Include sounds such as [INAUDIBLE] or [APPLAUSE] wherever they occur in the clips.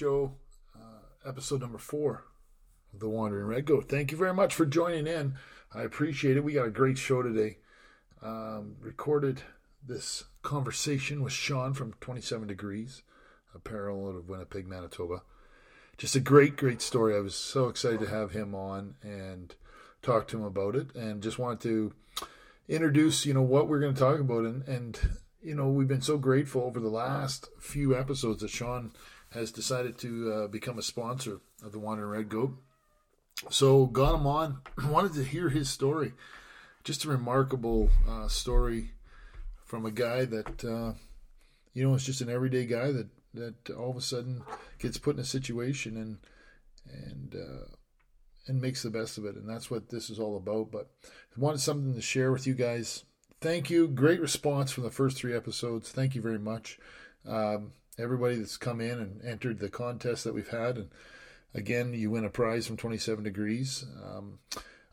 show, uh, episode number four of The Wandering Red Goat. Thank you very much for joining in. I appreciate it. We got a great show today. Um, recorded this conversation with Sean from 27 Degrees Apparel out of Winnipeg, Manitoba. Just a great, great story. I was so excited to have him on and talk to him about it, and just wanted to introduce, you know, what we're going to talk about. And, and you know, we've been so grateful over the last few episodes that Sean has decided to uh, become a sponsor of the Wandering Red Goat. So got him on. [CLEARS THROAT] Wanted to hear his story. Just a remarkable uh, story from a guy that uh, you know is just an everyday guy that that all of a sudden gets put in a situation and and uh, and makes the best of it. And that's what this is all about. But I wanted something to share with you guys. Thank you. Great response from the first three episodes. Thank you very much. Um, everybody that's come in and entered the contest that we've had. And again, you win a prize from 27 Degrees. Um,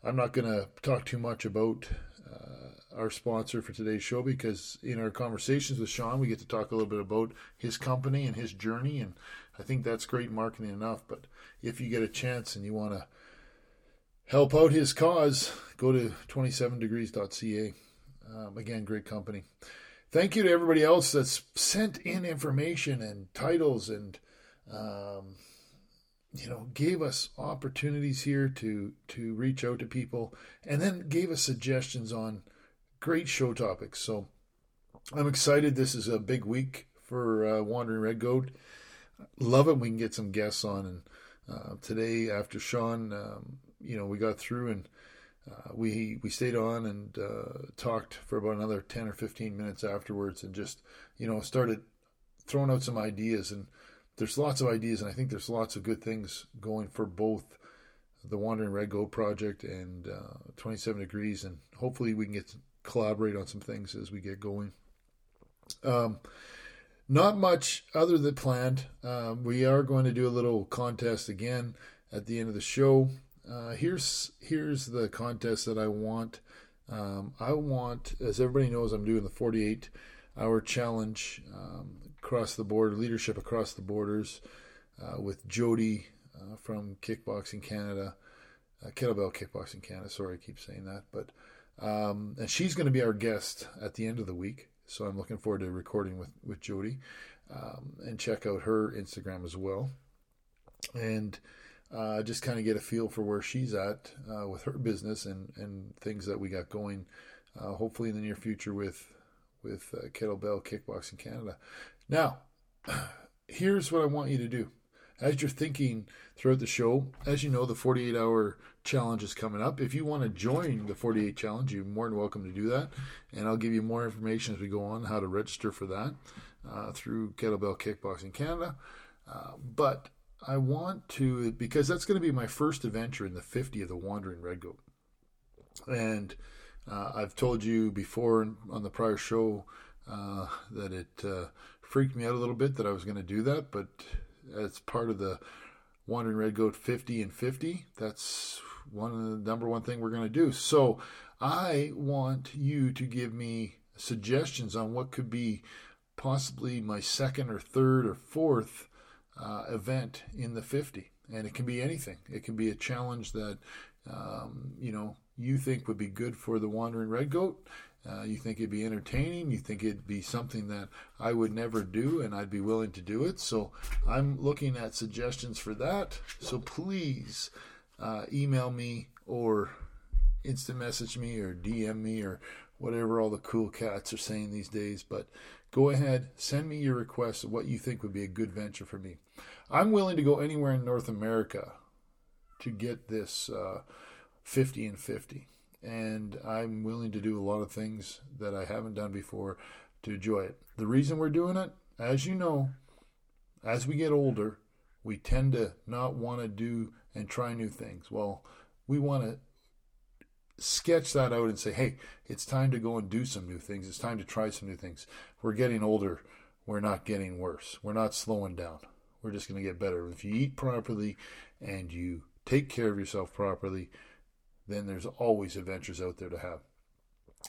I'm not going to talk too much about uh, our sponsor for today's show because in our conversations with Sean, we get to talk a little bit about his company and his journey. And I think that's great marketing enough. But if you get a chance and you want to help out his cause, go to 27degrees.ca. Um, again, great company. Thank you to everybody else that's sent in information and titles and, um, you know, gave us opportunities here to to reach out to people, and then gave us suggestions on great show topics. So I'm excited. This is a big week for uh, Wandering Red Goat. Love it. We can get some guests on, and uh, today after Sean, um, you know, we got through and uh, we we stayed on and uh, talked for about another ten or fifteen minutes afterwards, and just you know started throwing out some ideas. And there's lots of ideas, and I think there's lots of good things going for both the Wandering Red Goat project and uh, 27 Degrees, and hopefully we can get to collaborate on some things as we get going. Um, not much other than planned. Um, we are going to do a little contest again at the end of the show. Uh, here's here's the contest that I want. Um, I want, as everybody knows, I'm doing the 48 hour challenge um, across the border, leadership across the borders, uh, with Jody uh, from Kickboxing Canada, uh, Kettlebell Kickboxing Canada. Sorry, I keep saying that, but um, and she's going to be our guest at the end of the week. So I'm looking forward to recording with with Jody, um, and check out her Instagram as well. And uh, just kind of get a feel for where she's at uh, with her business and, and things that we got going. Uh, hopefully in the near future with with uh, Kettlebell Kickboxing Canada. Now, [CLEARS THROAT] here's what I want you to do. As you're thinking throughout the show, as you know, the 48 hour challenge is coming up. If you want to join the 48 challenge, you're more than welcome to do that. And I'll give you more information as we go on how to register for that uh, through Kettlebell Kickboxing Canada. Uh, but I want to because that's going to be my first adventure in the 50 of the Wandering Red Goat, and uh, I've told you before on the prior show uh, that it uh, freaked me out a little bit that I was going to do that, but as part of the Wandering Red Goat 50 and 50, that's one of the number one thing we're going to do. So I want you to give me suggestions on what could be possibly my second or third or fourth uh, event in the 50 and it can be anything. It can be a challenge that um, you know you think would be good for the wandering red goat uh, you think it'd be entertaining. You think it'd be something that i would never do and i'd be willing to do it. So i'm looking at suggestions for that. So please uh, email me or instant message me or dm me or whatever all the cool cats are saying these days. But go ahead, send me your request of what you think would be a good venture for me. I'm willing to go anywhere in North America to get this uh, 50 and 50. And I'm willing to do a lot of things that I haven't done before to enjoy it. The reason we're doing it, as you know, as we get older, we tend to not want to do and try new things. Well, we want to sketch that out and say, hey, it's time to go and do some new things. It's time to try some new things. We're getting older. We're not getting worse. We're not slowing down. We're just going to get better. If you eat properly and you take care of yourself properly, then there's always adventures out there to have.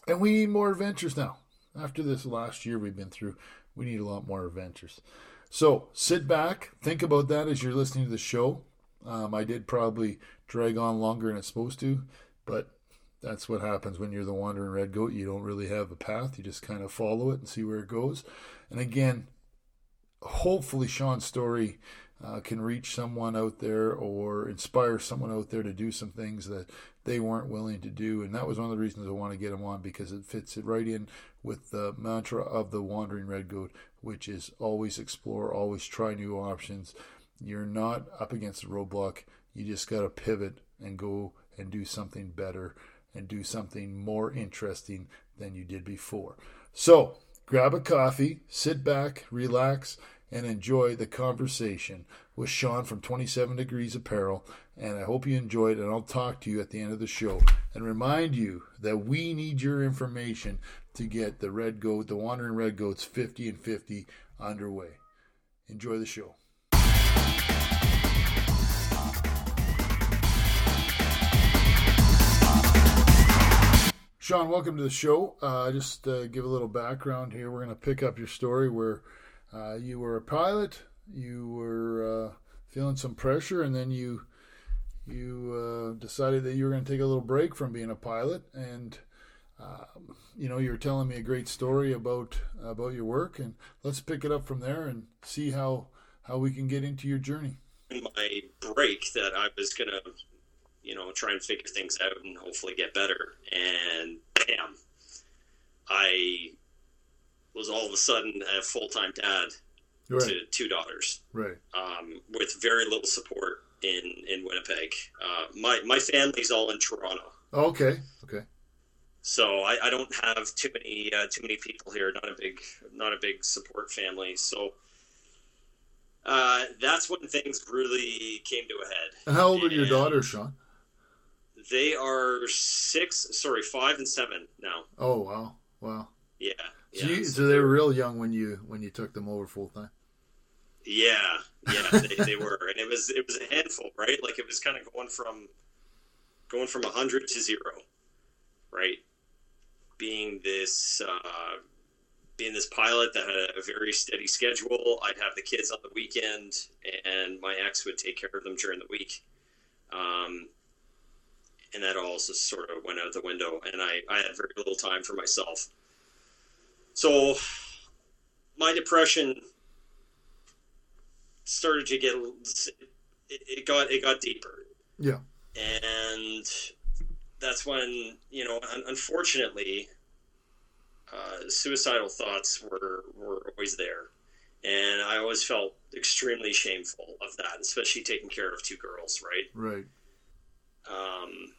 And we need more adventures now. After this last year we've been through, we need a lot more adventures. So sit back, think about that as you're listening to the show. Um, I did probably drag on longer than it's supposed to, but that's what happens when you're the wandering red goat. You don't really have a path, you just kind of follow it and see where it goes. And again, hopefully, Sean's story uh, can reach someone out there or inspire someone out there to do some things that they weren't willing to do. And that was one of the reasons I want to get him on because it fits it right in with the mantra of the wandering red goat, which is always explore, always try new options. You're not up against a roadblock. You just got to pivot and go and do something better and do something more interesting than you did before. So, grab a coffee, sit back, relax, and enjoy the conversation with Sean from 27 Degrees Apparel. And I hope you enjoyed, and I'll talk to you at the end of the show and remind you that we need your information to get the Red Goat, the Wandering Red Goats 50 and 50 underway. Enjoy the show. Sean, welcome to the show. Uh, just uh, give a little background here. We're going to pick up your story where uh, you were a pilot, you were uh, feeling some pressure, and then you you uh, decided that you were going to take a little break from being a pilot. And um, you know, you were telling me a great story about about your work, and let's pick it up from there and see how how we can get into your journey. My break that I was going to you know, try and figure things out and hopefully get better. And bam, I was all of a sudden a full time dad right. to two daughters, right? Um, with very little support in in Winnipeg. Uh, my my family's all in Toronto. Oh, okay, okay. So I, I don't have too many uh, too many people here. Not a big not a big support family. So. Uh, that's when things really came to a head. And how old are your daughters, Sean? They are six, sorry, five and seven now. Oh wow, wow. Yeah. So, you, so they were real young when you when you took them over full time. Yeah, yeah, they, [LAUGHS] they were, and it was it was a handful, right? Like it was kind of going from going from a hundred to zero, right? Being this uh, being this pilot that had a very steady schedule, I'd have the kids on the weekend, and my ex would take care of them during the week. Um, and that all just sort of went out the window, and I, I had very little time for myself. So my depression started to get it, got it got deeper. Yeah, and that's when you know, unfortunately, uh, suicidal thoughts were were always there, and I always felt extremely shameful of that, especially taking care of two girls. Right. Right. Um,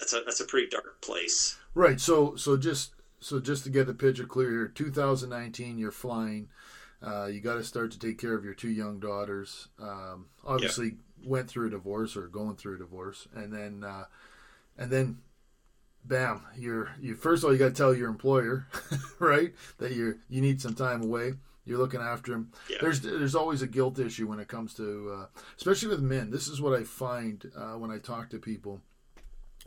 that's a that's a pretty dark place. Right. So so just so just to get the picture clear here, 2019, you're flying. Uh, you got to start to take care of your two young daughters. Um, obviously, yeah. went through a divorce or going through a divorce, and then uh, and then, bam! You're you first of all you got to tell your employer, [LAUGHS] right, that you you need some time away. You're looking after him. Yeah. There's there's always a guilt issue when it comes to, uh, especially with men. This is what I find uh, when I talk to people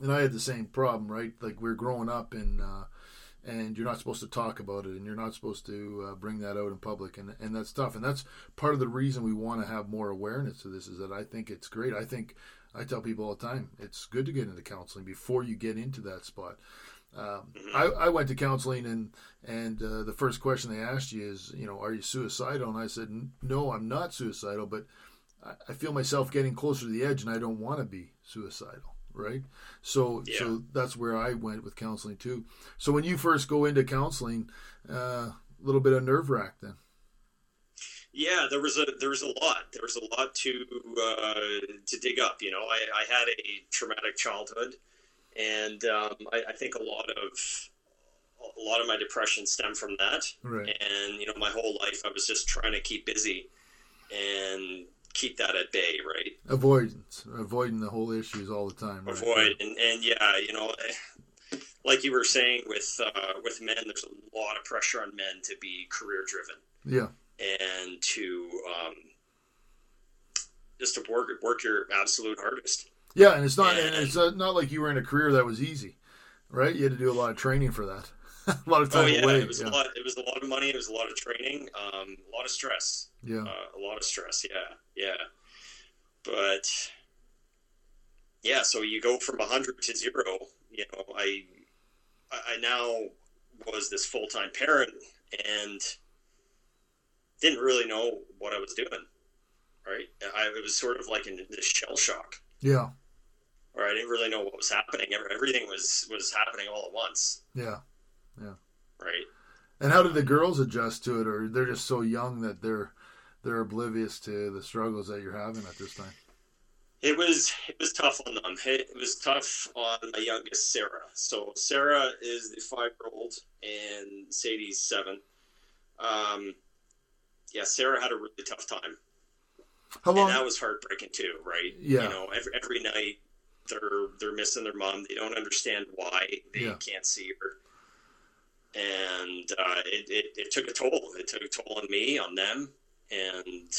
and I had the same problem, right? Like we're growing up and uh, and you're not supposed to talk about it, and you're not supposed to uh, bring that out in public, and and that's tough. And that's part of the reason we want to have more awareness of this. Is that I think it's great. I think I tell people all the time it's good to get into counseling before you get into that spot. Um, mm-hmm. I, I, went to counseling and and uh, the first question they asked you is you know are you suicidal and I said no I'm not suicidal but I, I feel myself getting closer to the edge and I don't want to be suicidal right? So yeah. so that's where I went with counseling too. So when you first go into counseling, uh, a uh, little bit of nerve wrack then. Yeah, there was a there was a lot. There was a lot to uh, to dig up. You know, I, I had a traumatic childhood, and um, I, I think a lot of a lot of my depression stemmed from that. Right. And you know, my whole life I was just trying to keep busy, and keep that at bay, right? Avoidance, avoiding the whole issues all the time. Right? Avoid, and, and yeah, you know, eh, like you were saying with uh, with men, there's a lot of pressure on men to be career driven. Yeah, and to um, just to work work your absolute hardest. Yeah, and it's not and, and it's not like you were in a career that was easy, right? You had to do a lot of training for that. [LAUGHS] a lot of time oh yeah, away. it was yeah. a lot. It was a lot of money. It was a lot of training. Um, a lot of stress. Yeah. Uh, a lot of stress. Yeah, yeah. But yeah, so you go from hundred to zero. You know, I I now was this full time parent and didn't really know what I was doing. Right, I it was sort of like in this shell shock. Yeah. Or I didn't really know what was happening. Everything was was happening all at once. Yeah. Yeah, right. And how did the girls adjust to it, or they're just so young that they're they're oblivious to the struggles that you're having at this time? It was it was tough on them. It, it was tough on my youngest Sarah. So Sarah is the five year old and Sadie's seven. Um, yeah, Sarah had a really tough time, How long? and that was heartbreaking too. Right? Yeah. You know, every every night they're they're missing their mom. They don't understand why they Yeah. can't see her, and uh, it, it it took a toll. It took a toll on me, on them, and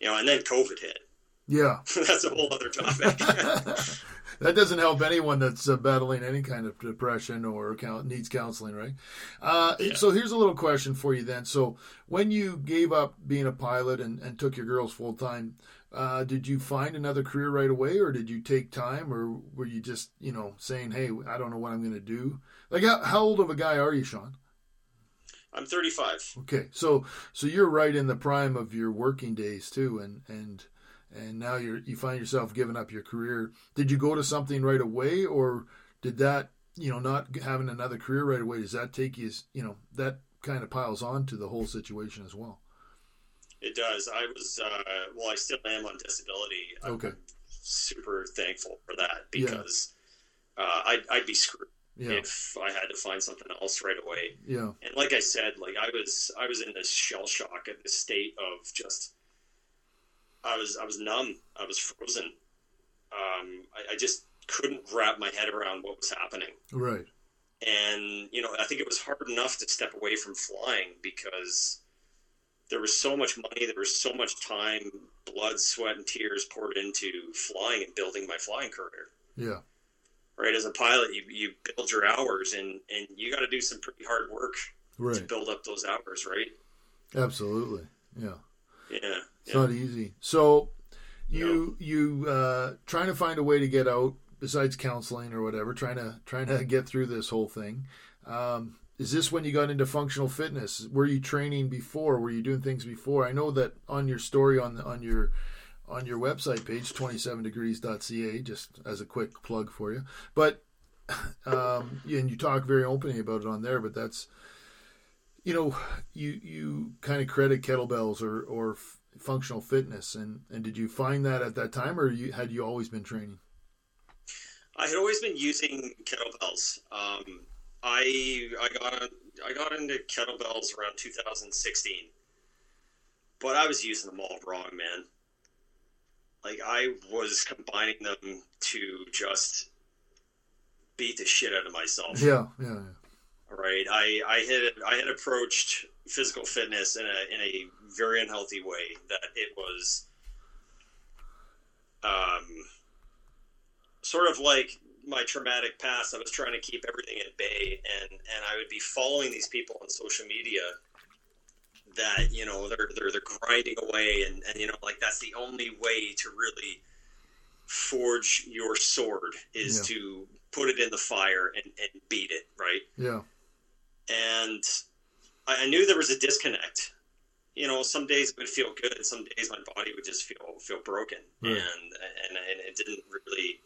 you know, and then COVID hit. yeah. [LAUGHS] That's a whole other topic. [LAUGHS] that doesn't help anyone that's uh, battling any kind of depression or count, needs counseling, right? Uh, Yeah. So here's a little question for you then. So when you gave up being a pilot and, and took your girls full time, uh, did you find another career right away, or did you take time, or were you just you know saying, "Hey, I don't know what I'm going to do"? Like, how, how old of a guy are you, Sean? I'm 35. Okay, so so you're right in the prime of your working days too, and and and now you're you find yourself giving up your career. Did you go to something right away, or did that you know not having another career right away? Does that take you you know that kind of piles on to the whole situation as well? It does. I was, uh, well, I still am on disability. I'm Okay. super thankful for that Yeah. because uh, I'd, I'd be screwed Yeah, if I had to find something else right away. yeah, And like I said, like I was, I was in this shell shock at this state of just, I was, I was numb. I was frozen. Um, I, I just couldn't wrap my head around what was happening. right, and you know i think it was hard enough to step away from flying because there was so much money there was so much time blood sweat and tears poured into flying and building my flying career yeah, right as a pilot you, you build your hours and and you got to do some pretty hard work to build up those hours right absolutely, yeah. yeah It's yeah. not easy. So you you uh, trying to find a way to get out besides counseling or whatever, trying to trying to get through this whole thing. Um, is this when you got into functional fitness? Were you training before? Were you doing things before? I know that on your story on on your on your website page 27degrees.ca just as a quick plug for you. But [LAUGHS] um, and you talk very openly about it on there, but that's you know, you you kind of credit kettlebells or or f- functional fitness, and and did you find that at that time, or you had you always been training? I had always been using kettlebells. Um, I I got I got into kettlebells around 2016, but I was using them all wrong, man. Like I was combining them to just beat the shit out of myself. Yeah, yeah, yeah. Right. I I had I had approached physical fitness in a in a very unhealthy way. That it was, um, sort of like my traumatic past. I was trying to keep everything at bay, and and I would be following these people on social media that you know they're they're they're grinding away, and and you know like that's the only way to really forge your sword is Yeah. to put it in the fire and, and beat it right yeah. and I, I knew there was a disconnect. You know, some days it would feel good, some days my body would just feel feel broken, Right. and, and and it didn't really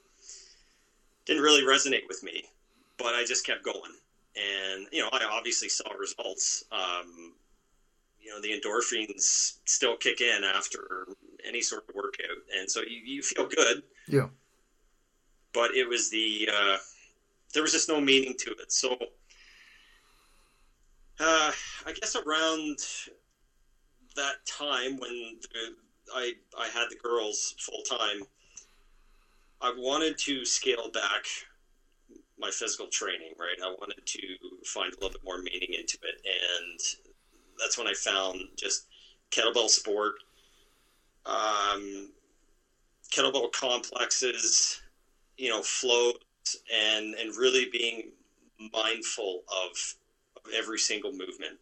didn't really resonate with me. But I just kept going, and you know, I obviously saw results. Um, you know, the endorphins still kick in after any sort of workout, and so you, you feel good. Yeah. But it was the uh, there was just no meaning to it. So uh, I guess around that time when the, I I had the girls full time, I wanted to scale back my physical training. Right, I wanted to find a little bit more meaning into it, and that's when I found just kettlebell sport, um, kettlebell complexes, you know, float, and and really being mindful of, of every single movement.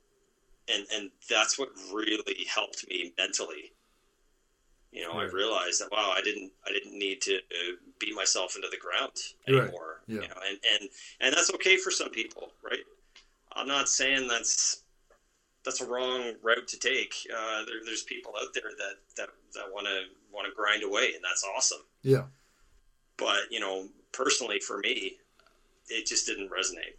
And and that's what really helped me mentally you know right. i realized that wow i didn't i didn't need to beat myself into the ground anymore right. yeah. you know and and and that's okay for some people right i'm not saying that's that's a wrong route to take uh, there, there's people out there that that that want to want to grind away and that's awesome yeah but you know personally for me it just didn't resonate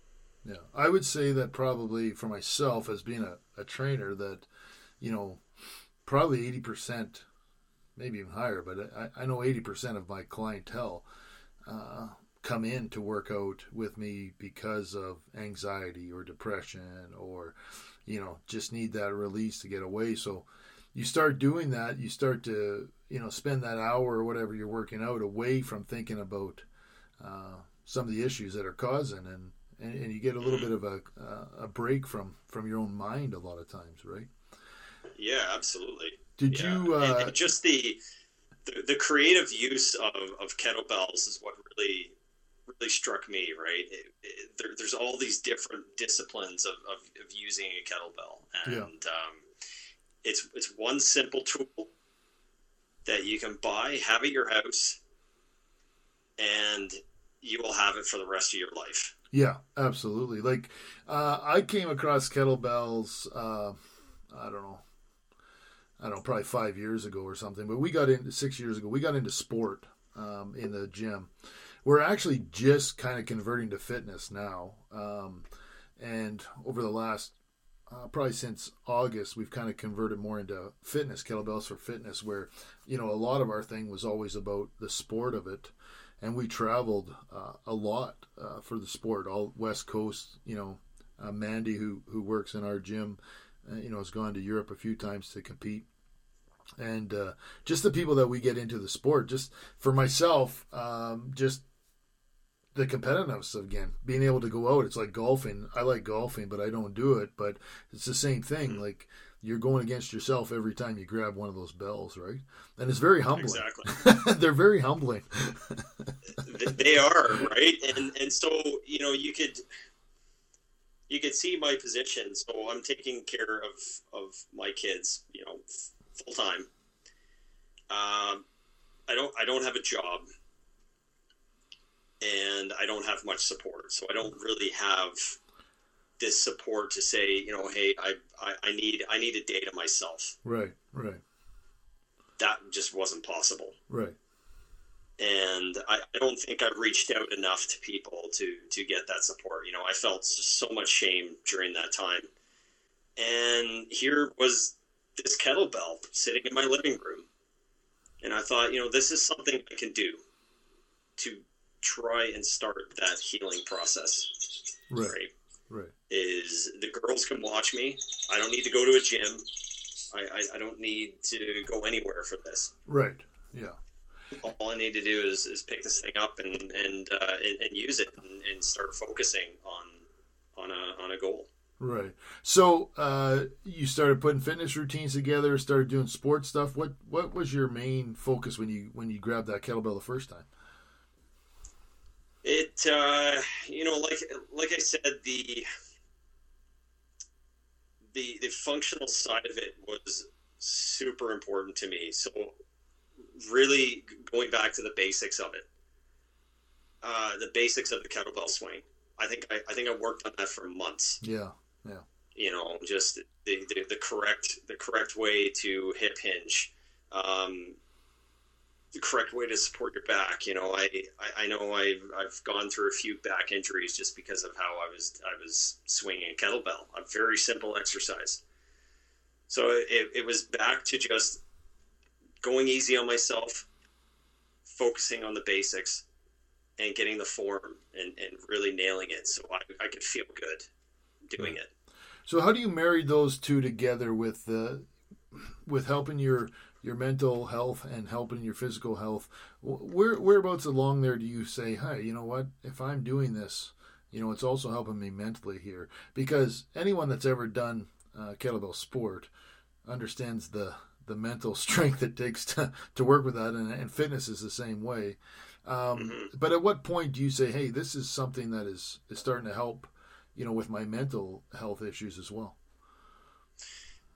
yeah, I would say that probably for myself as being a, a trainer that, you know, probably eighty percent, maybe even higher, but I, I know eighty percent of my clientele uh, come in to work out with me because of anxiety or depression or, you know, just need that release to get away. So you start doing that, you start to, you know, spend that hour or whatever you're working out away from thinking about uh, some of the issues that are causing and and, and you get a little bit of a uh, a break from from your own mind a lot of times, right? Yeah, absolutely. Did yeah. you uh, and, and just the, the, the creative use of, of kettlebells is what really really struck me. Right, it, it, there, there's all these different disciplines of, of, of using a kettlebell, and yeah. um, it's it's one simple tool that you can buy, have at your house, and you will have it for the rest of your life. Yeah, absolutely. Like uh, I came across kettlebells. Uh, I don't know. I don't know, probably five years ago or something. But we got into six years ago. We got into sport um, in the gym. We're actually just kind of converting to fitness now. Um, and over the last uh, probably since August, we've kind of converted more into fitness kettlebells for fitness, where you know a lot of our thing was always about the sport of it and we traveled uh, a lot uh, for the sport, all West Coast. You know, uh, Mandy, who who works in our gym, uh, you know, has gone to Europe a few times to compete, and uh, just the people that we get into the sport. Just for myself, um, just the competitiveness again, being able to go out. It's like golfing. I like golfing, but I don't do it. But it's the same thing. Mm-hmm. Like you're going against yourself every time you grab one of those bells, right? And it's very humbling. Exactly. [LAUGHS] They're very humbling. [LAUGHS] they are, right? And and so, you know, you could you could see my position. So I'm taking care of of my kids, you know, full time. Um, I don't I don't have a job, and I don't have much support. So I don't really have this support to say, you know, hey, I, I, I need I need a day to myself. Right, right. That just wasn't possible. Right. And I, I don't think I've reached out enough to people to to get that support. You know, I felt so much shame during that time. And here was this kettlebell sitting in my living room. And I thought, you know, this is something I can do to try and start that healing process. Right. right? Right. Is the girls can watch me. I don't need to go to a gym. I, I, I don't need to go anywhere for this. Right. Yeah. All I need to do is, is pick this thing up and and uh, and, and, use it and, and, start focusing on on a on a goal. Right. So uh, you started putting fitness routines together, started doing sports stuff. What what was your main focus when you when you grabbed that kettlebell the first time? It, uh, you know, like like I said, the the the functional side of it was super important to me. So, really going back to the basics of it, uh, the basics of the kettlebell swing. I think I, I think I worked on that for months. Yeah, yeah. You know, just the, the, the correct the correct way to hip hinge, um, the correct way to support your back. You know, I, I, I, know I've, I've gone through a few back injuries just because of how I was I was swinging a kettlebell, a very simple exercise. So it, it was back to just going easy on myself, focusing on the basics, and getting the form and, and really nailing it so I, I could feel good doing it. So how do you marry those two together with the with helping your your mental health and helping your physical health. Where whereabouts along there do you say, "Hey, you know what? If I'm doing this, you know, it's also helping me mentally here." Because anyone that's ever done uh, kettlebell sport understands the the mental [LAUGHS] strength it takes to, to work with that, and, and fitness is the same way. Um, Mhm. But at what point do you say, "Hey, this is something that is is starting to help," you know, with my mental health issues as well?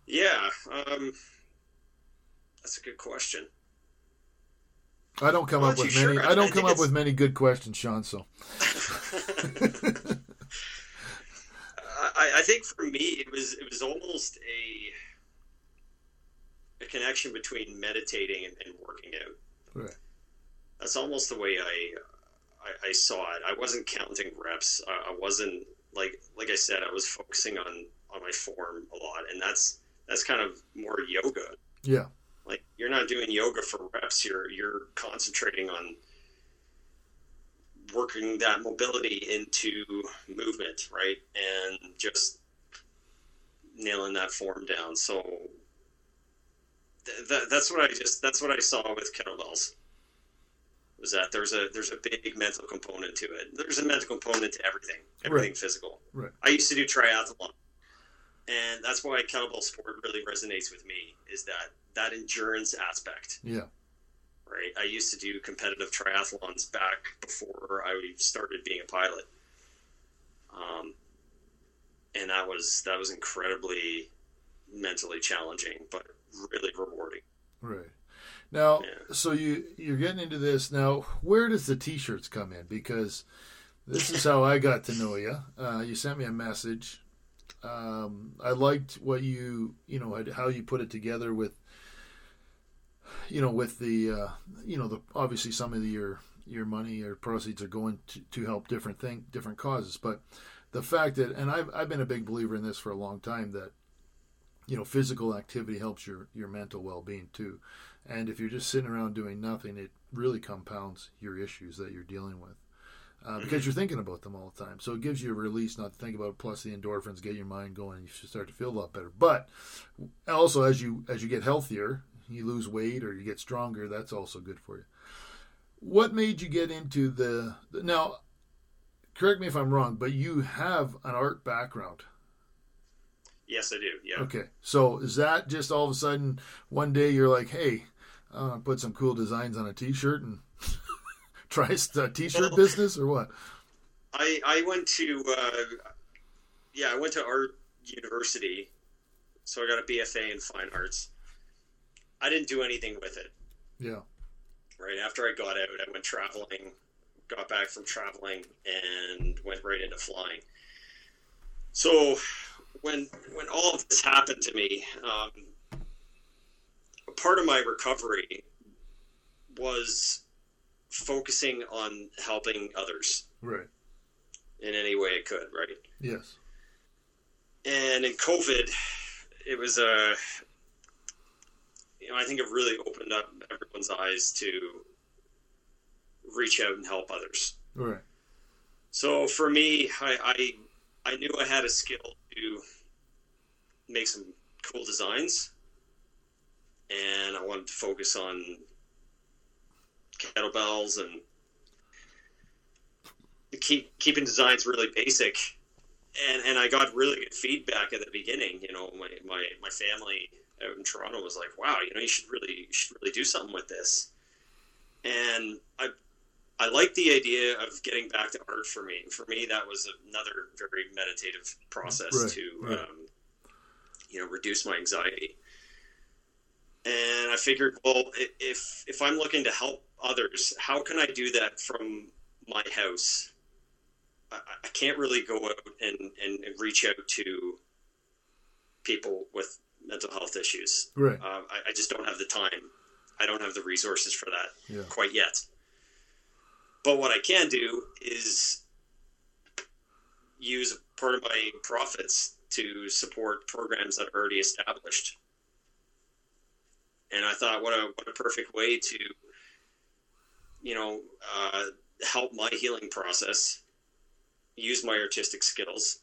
Yeah, um, that's a good question. I don't come up with many. sure. I I don't I come up it's- with many good questions, Sean. So [LAUGHS] I, I think for me, it was it was almost a a connection between meditating and, and working out. Right. That's almost the way I, I I saw it. I wasn't counting reps. I, I wasn't like like I said. I was focusing on on my form a lot, and that's that's kind of more yoga. yeah, Like you're not doing yoga for reps. You're you're concentrating on working that mobility into movement, right? And just nailing that form down. So th- that's what I just that's what I saw with kettlebells. Was that there's a there's a big mental component to it. There's a mental component to everything, everything physical. Right. I used to do triathlon, and that's why kettlebell sport really resonates with me. Is that that endurance aspect? yeah, right? I used to do competitive triathlons back before I started being a pilot, um, and that was that was incredibly mentally challenging, but really rewarding. right. Now, Yeah. so you you're getting into this now. Where does the t-shirts come in? Because this is how I got to know you. Uh, you sent me a message. Um, I liked what you you know how you put it together with you know with the uh, you know the obviously some of the, your your money or proceeds are going to, to help different thing different causes, but the fact that and I've I've been a big believer in this for a long time that you know physical activity helps your your mental well being too, and if you're just sitting around doing nothing, it really compounds your issues that you're dealing with. Uh, because you're thinking about them all the time, so it gives you a release not to think about. it, Plus, the endorphins get your mind going. You should start to feel a lot better. But also, as you as you get healthier, you lose weight or you get stronger. That's also good for you. What made you get into the now? Correct me if I'm wrong, but you have an art background. Yes, I do. Yeah. Okay, so is that just all of a sudden one day you're like, hey, I'm gonna put some cool designs on a T-shirt and [LAUGHS] try a T-shirt Well- business or what? I I went to uh, yeah I went to art university, so I got a BFA in fine arts. I didn't do anything with it. Yeah, right after I got out, I went traveling, got back from traveling, and went right into flying. So when when all of this happened to me, um, part of my recovery was focusing on helping others right. in any way I could, right? Yes. And in COVID, it was a, you know, I think it really opened up everyone's eyes to reach out and help others. Right. So for me, I, I, I knew I had a skill to make some cool designs, and I wanted to focus on kettlebells and keep keeping designs really basic. And and I got really good feedback at the beginning. You know, my my, my family out in Toronto was like, "Wow, you know, you should really you should really do something with this." And I I like the idea of getting back to art for me. For me, that was another very meditative process Right, to, right. um, you know, reduce my anxiety. And I figured, well, if if I'm looking to help others, how can I do that from my house? I, I can't really go out and, and, and reach out to people with mental health issues. Right. Uh, I, I just don't have the time. I don't have the resources for that Yeah. quite yet. But what I can do is use part of my profits to support programs that are already established. And I thought, what a what a perfect way to, you know, uh, help my healing process, use my artistic skills,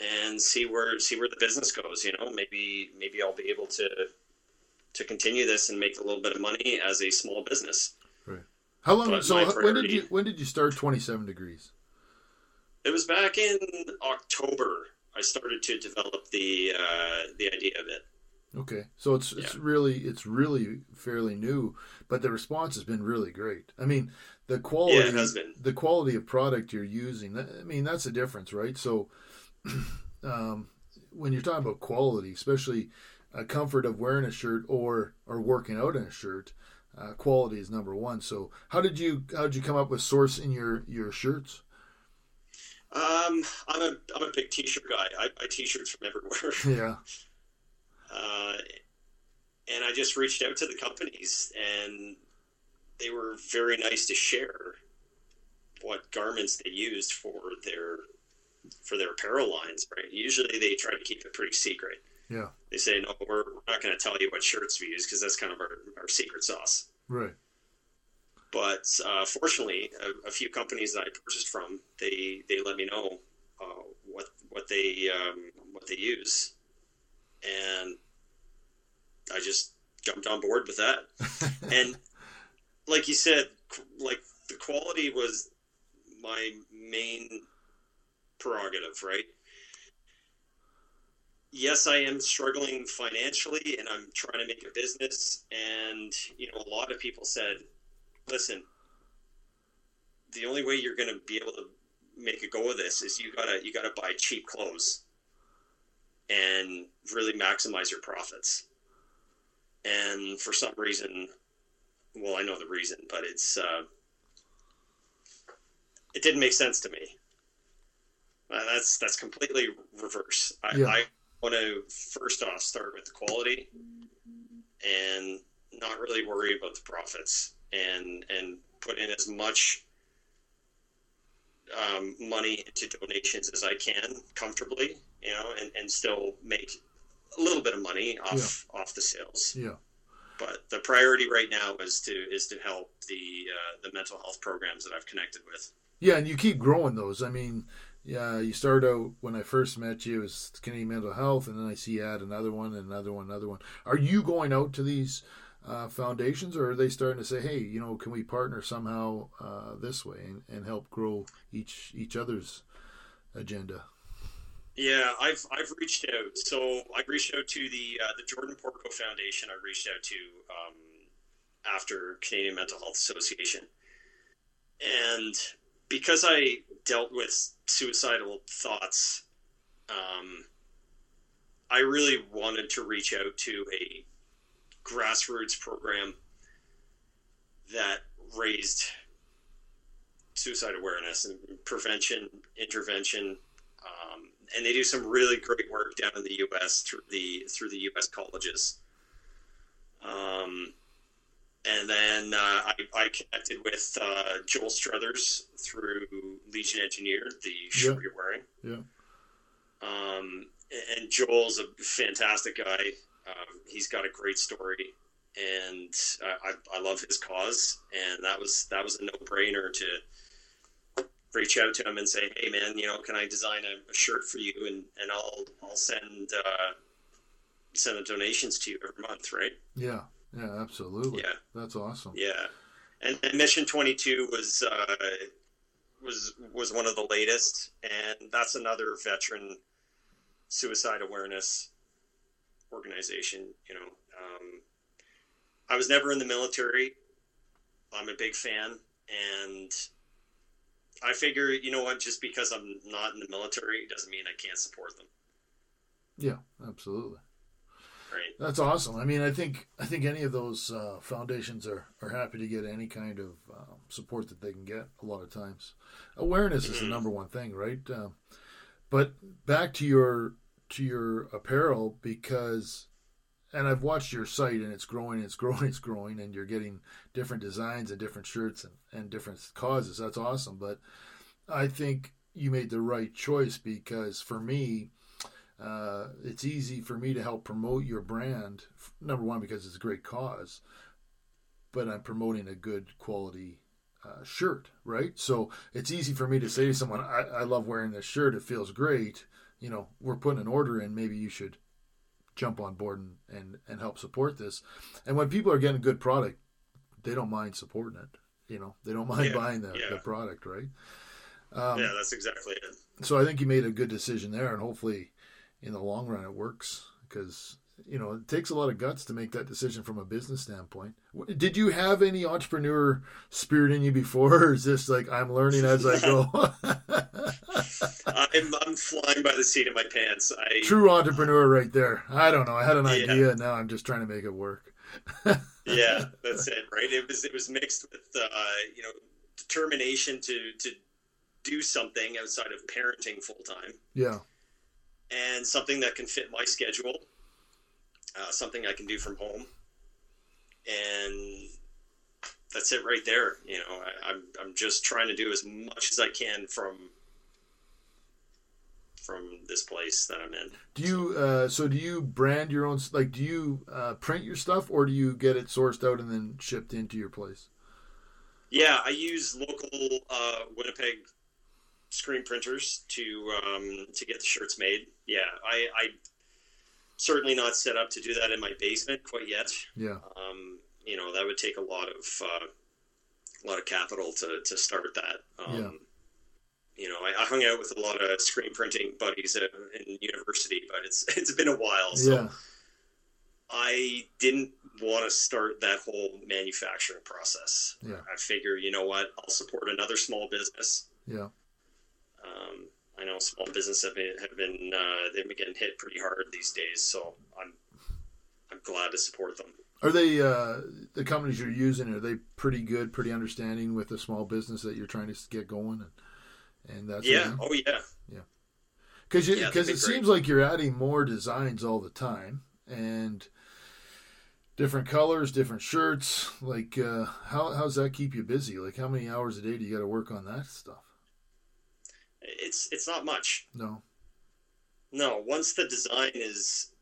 and see where see where the business goes. You know, maybe maybe I'll be able to to continue this and make a little bit of money as a small business. How long? But So when did you when did you start Twenty Seven Degrees? It was back in October. I started to develop the uh, the idea of it. Okay, so it's it's really it's really fairly new, but the response has been really great. I mean, the quality Yeah, has been. the quality of product you're using. I mean, that's the difference, right? So, [CLEARS THROAT] um, when you're talking about quality, especially a comfort of wearing a shirt or or working out in a shirt, uh, quality is number one. So, how did you how did you come up with source in your your shirts? Um, I'm a I'm a big t-shirt guy. I buy t-shirts from everywhere. [LAUGHS] Yeah, uh, and I just reached out to the companies, and they were very nice to share what garments they used for their for their apparel lines. Right? Usually, they try to keep it pretty secret. Yeah, They say, "No, we're, not going to tell you what shirts we use because that's kind of our, our secret sauce." right. But uh, fortunately, a, a few companies that I purchased from, they they let me know uh, what what they um, what they use, and I just jumped on board with that. [LAUGHS] and like you said, like the quality was my main prerogative, right? Yes, I am struggling financially and I'm trying to make a business. And, you know, a lot of people said, listen, the only way you're going to be able to make a go of this is you gotta you gotta buy cheap clothes and really maximize your profits. And for some reason, well, I know the reason, but it's uh, it didn't make sense to me. Uh, that's that's completely reverse. I, Yeah. I want to first off start with the quality and not really worry about the profits and and put in as much um, money into donations as I can comfortably, you know, and, and still make a little bit of money off off the sales. Yeah, But the priority right now is to is to help the uh, the mental health programs that I've connected with. yeah, and you keep growing those. I mean, yeah, you start out when I first met you was Canadian Mental Health, and then I see you add another one, and another one, another one. Are you going out to these uh, foundations, or are they starting to say, "Hey, you know, can we partner somehow uh, this way and, and help grow each each other's agenda?" Yeah, I've I've reached out. So I reached out to the uh, the Jordan Porco Foundation. I reached out to um, after Canadian Mental Health Association, and because I dealt with suicidal thoughts, um, I really wanted to reach out to a grassroots program that raised suicide awareness and prevention, intervention, um, and they do some really great work down in the U.S. through the through the U.S. colleges. Um, and then uh, I, I connected with uh, Joel Struthers through Legion Engineer, the shirt Yeah. you're wearing. Yeah. Um, and Joel's a fantastic guy. Um, he's got a great story, and I, I, I love his cause. And that was that was a no brainer to reach out to him and say, "Hey, man, you know, can I design a, a shirt for you, and, and I'll I'll send uh, send the donations to you every month, right?" Yeah, yeah, absolutely. Yeah. That's awesome. Yeah, and, and Mission Twenty Two was uh, was was one of the latest, and that's another veteran suicide awareness organization. You know, um, I was never in the military. I'm a big fan, and I figure, you know what? Just because I'm not in the military doesn't mean I can't support them, Yeah, absolutely. Right? That's awesome. I mean, I think I think any of those uh, foundations are, are happy to get any kind of um, support that they can get. A lot of times, awareness is the Mhm. number one thing, right? Um, but back to your to your apparel because, and I've watched your site and it's growing, it's growing, [LAUGHS] it's growing, and you're getting different designs and different shirts and, and different causes. That's awesome. But I think you made the right choice because for me, uh, it's easy for me to help promote your brand. Number one, because it's a great cause, but I'm promoting a good quality uh, shirt, right? So it's easy for me to say to someone, I, I love wearing this shirt. It feels great. You know, we're putting an order in. Maybe you should jump on board and, and, and help support this. And when people are getting good product, they don't mind supporting it. You know, they don't mind Yeah, buying the, yeah. the product, right? Um, yeah, that's exactly it. so I think you made a good decision there, and hopefully, in the long run, it works because you know, it takes a lot of guts to make that decision from a business standpoint. Did you have any entrepreneur spirit in you before, or is this like I'm learning as I go? [LAUGHS] I'm, I'm flying by the seat of my pants. I, True entrepreneur, right there. I don't know. I had an yeah. idea, now I'm just trying to make it work. [LAUGHS] yeah, that's it, right? It was it was mixed with uh, you know determination to to do something outside of parenting full time. Yeah, and something that can fit my schedule, uh, something I can do from home, and that's it right there. You know, I, I'm I'm just trying to do as much as I can from from this place that I'm in. Do you uh, so do you brand your own like do you uh, print your stuff or do you get it sourced out and then shipped into your place? Yeah, I use local uh, Winnipeg screen printers to um, to get the shirts made. Yeah, I, I certainly not set up to do that in my basement quite yet. Yeah, um, you know that would take a lot of uh, a lot of capital to to start that. Um, yeah you know, I, I, hung out with a lot of screen printing buddies in university, but it's [LAUGHS] it's been a while. So yeah. I didn't want to start that whole manufacturing process. Yeah. I figure, you know what, I'll support another small business. Yeah. Um, I know small business have been have been uh, they've been getting hit pretty hard these days, so I'm I'm glad to support them. Are they uh, the companies you're using? Are they pretty good, pretty understanding with the small business that you're trying to get going? And and that's yeah. Oh yeah. Yeah. Because because yeah, it seems like you're adding more designs all the time and different colors, different shirts. Like uh, how how's that keep you busy? Like how many hours a day do you got to work on that stuff? It's it's not much. No. No. Once the design is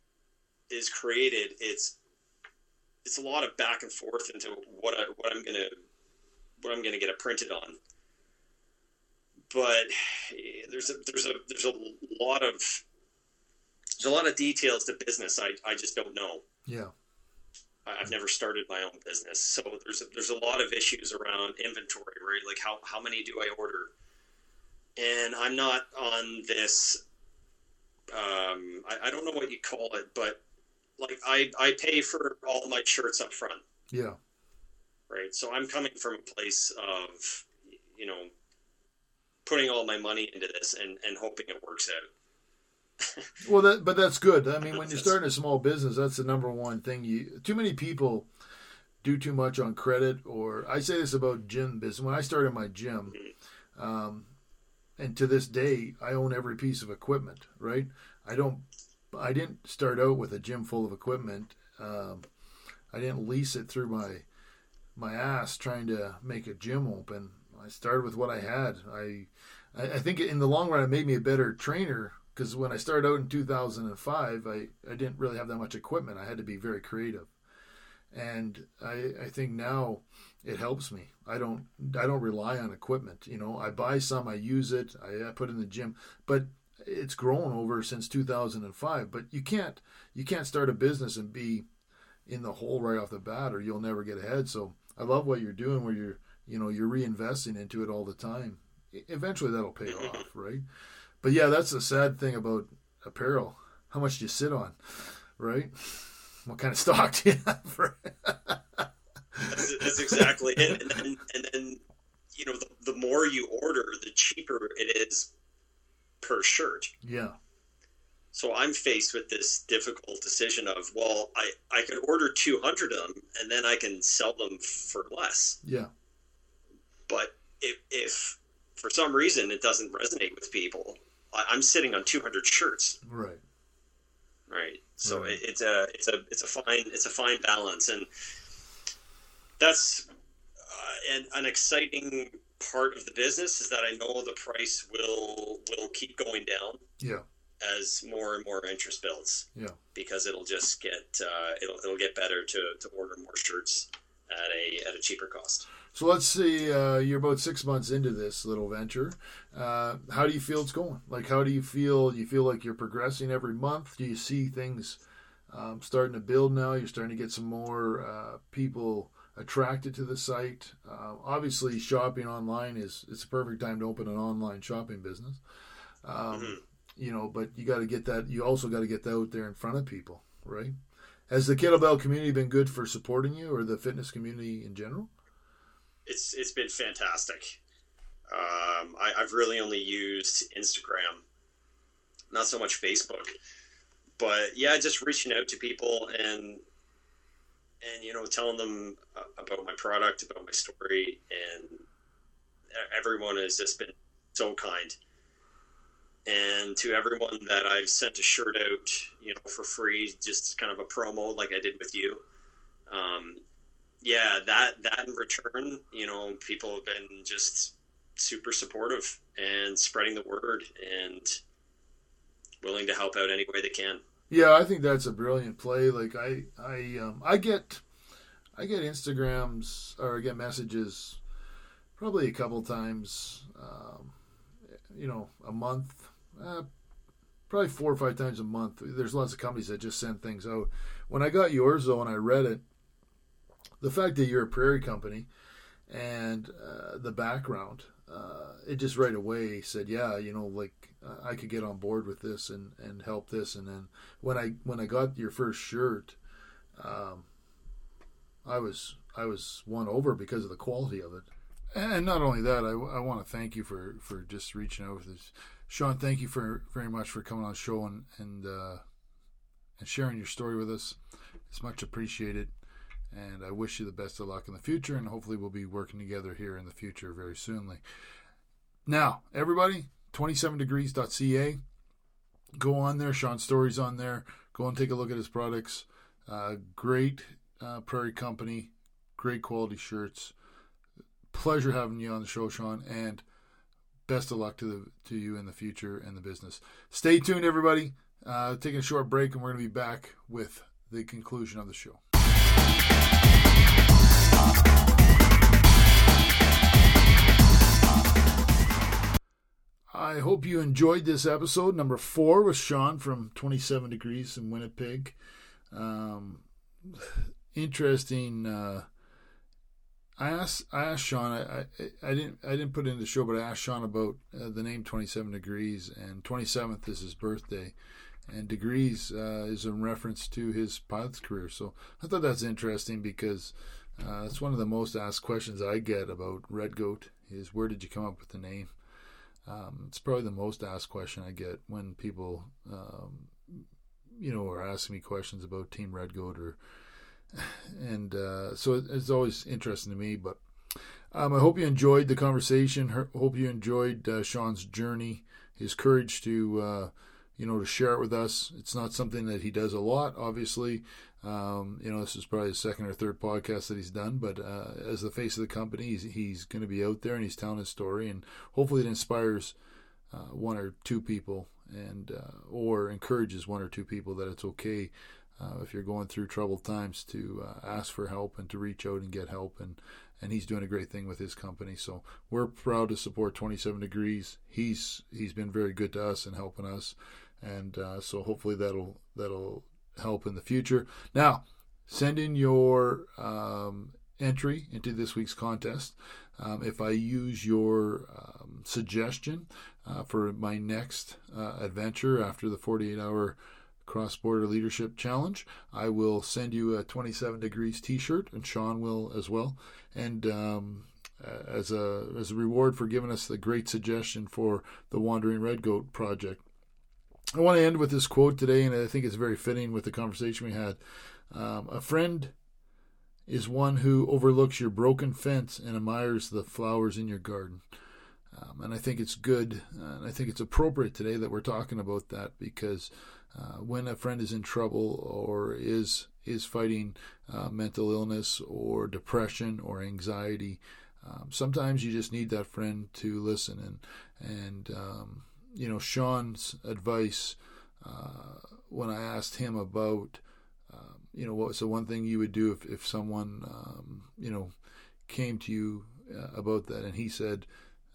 is created, it's it's a lot of back and forth into what I what I'm gonna what I'm gonna get it printed on but there's a there's a there's a lot of there's a lot of details to business I, I just don't know. Yeah. I've never started my own business, so there's a, there's a lot of issues around inventory, right? Like how how many do I order? And I'm not on this. Um, I, I don't know what you call it, but like I I pay for all my shirts up front. Yeah. Right. So I'm coming from a place of you know putting all my money into this and, and hoping it works out. [LAUGHS] well, that, but that's good. I mean, when you're starting a small business, that's the number one thing. You too many people do too much on credit, or I say this about gym business. When I started my gym, mm-hmm. um, and to this day, I own every piece of equipment. Right? I don't. I didn't start out with a gym full of equipment. Um, I didn't lease it through my my ass trying to make a gym open. I started with what I had. I, I think in the long run, it made me a better trainer because when I started out in 2005, I, I didn't really have that much equipment. I had to be very creative, and I, I think now it helps me. I don't I don't rely on equipment. You know, I buy some, I use it, I, I put in the gym, but it's grown over since 2005. But you can't you can't start a business and be in the hole right off the bat, or you'll never get ahead. So I love what you're doing, where you're you know you're reinvesting into it all the time eventually that'll pay mm-hmm. off right but yeah that's the sad thing about apparel how much do you sit on right what kind of stock do you have for that's, that's, exactly it and then, and then you know the, the more you order the cheaper it is per shirt yeah so I'm faced with this difficult decision of, well, I, I could order 200 of them and then I can sell them for less. Yeah. But if, if for some reason it doesn't resonate with people, I'm sitting on 200 shirts. Right. Right. So right. it's a it's a it's a fine it's a fine balance, and that's uh, an, an exciting part of the business is that I know the price will will keep going down. Yeah. As more and more interest builds. Yeah. Because it'll just get uh, it'll it'll get better to to order more shirts at a at a cheaper cost. So let's see. Uh, you're about six months into this little venture. Uh, how do you feel it's going? Like, how do you feel? Do you feel like you're progressing every month? Do you see things um, starting to build now? You're starting to get some more uh, people attracted to the site. Uh, obviously, shopping online is it's a perfect time to open an online shopping business. Um, mm-hmm. You know, but you got to get that. You also got to get that out there in front of people. right? Has the kettlebell community been good for supporting you, or the fitness community in general? It's it's been fantastic. Um, I, I've really only used Instagram, not so much Facebook. But yeah, just reaching out to people and and you know telling them about my product, about my story, and everyone has just been so kind. And to everyone that I've sent a shirt out, you know, for free, just kind of a promo like I did with you. Um, yeah, that that in return, you know, people have been just super supportive and spreading the word and willing to help out any way they can. Yeah, I think that's a brilliant play. Like I, I, um, I get, I get Instagrams or I get messages, probably a couple times, um, you know, a month, uh, probably four or five times a month. There's lots of companies that just send things out. When I got yours though, and I read it, the fact that you're a prairie company and uh, the background, uh, it just right away said, yeah, you know, like uh, I could get on board with this and, and help this. And then when I when I got your first shirt, um, I was I was won over because of the quality of it. And not only that, I, I want to thank you for, for just reaching out with this. Sean, thank you for very much for coming on the show and and uh, and sharing your story with us. It's much appreciated. And I wish you the best of luck in the future, and hopefully we'll be working together here in the future very soonly. Now, everybody, 27degrees.ca. Go on there. Sean's story's on there. Go and take a look at his products. Uh, great uh, Prairie Company. Great quality shirts. Pleasure having you on the show, Sean. And best of luck to the to you in the future and the business. Stay tuned, everybody. Uh, taking a short break, and we're going to be back with the conclusion of the show. I hope you enjoyed this episode, number four, with Sean from 27 Degrees in Winnipeg. Um, interesting. Uh, I asked I asked Sean. I, I, I didn't I didn't put in the show, but I asked Sean about uh, the name 27 Degrees, and 27th is his birthday, and Degrees uh, is in reference to his pilot's career. So I thought that's interesting because uh, it's one of the most asked questions I get about Red Goat is where did you come up with the name? Um, it's probably the most asked question I get when people, um, you know, are asking me questions about Team Red Goat or, and uh, so it's always interesting to me. But um, I hope you enjoyed the conversation. Hope you enjoyed uh, Sean's journey, his courage to, uh, you know, to share it with us. It's not something that he does a lot, obviously. Um, you know, this is probably the second or third podcast that he's done, but uh, as the face of the company, he's, he's going to be out there and he's telling his story, and hopefully it inspires uh, one or two people and uh, or encourages one or two people that it's okay uh, if you're going through troubled times to uh, ask for help and to reach out and get help and and he's doing a great thing with his company so we're proud to support 27 degrees he's he's been very good to us and helping us and uh, so hopefully that'll that'll help in the future. Now, send in your um, entry into this week's contest. Um, if I use your um, suggestion uh, for my next uh, adventure after the 48 hour cross border leadership challenge, I will send you a 27 degrees t shirt, and Sean will as well. And um, as a as a reward for giving us the great suggestion for the Wandering Red Goat project. I want to end with this quote today, and I think it's very fitting with the conversation we had. Um, a friend is one who overlooks your broken fence and admires the flowers in your garden. Um, and I think it's good, and I think it's appropriate today that we're talking about that because uh, when a friend is in trouble or is is fighting uh, mental illness or depression or anxiety, um, sometimes you just need that friend to listen and and um, you know, Sean's advice uh, when I asked him about, um, you know, what's the one thing you would do if, if someone, um, you know, came to you uh, about that, and he said,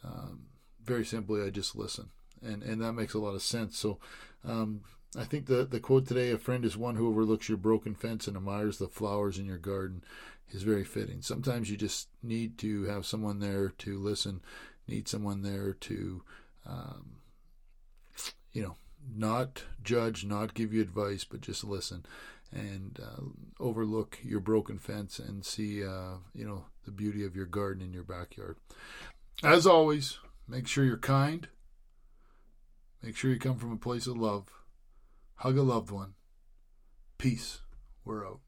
um, very simply, I just listen, and and that makes a lot of sense. So. Um, I think the the quote today, "A friend is one who overlooks your broken fence and admires the flowers in your garden," is very fitting. Sometimes you just need to have someone there to listen, need someone there to um, you know, not judge, not give you advice, but just listen and uh, overlook your broken fence and see, uh, you know, the beauty of your garden in your backyard. As always, make sure you're kind. Make sure you come from a place of love. Hug a loved one. Peace. We're out.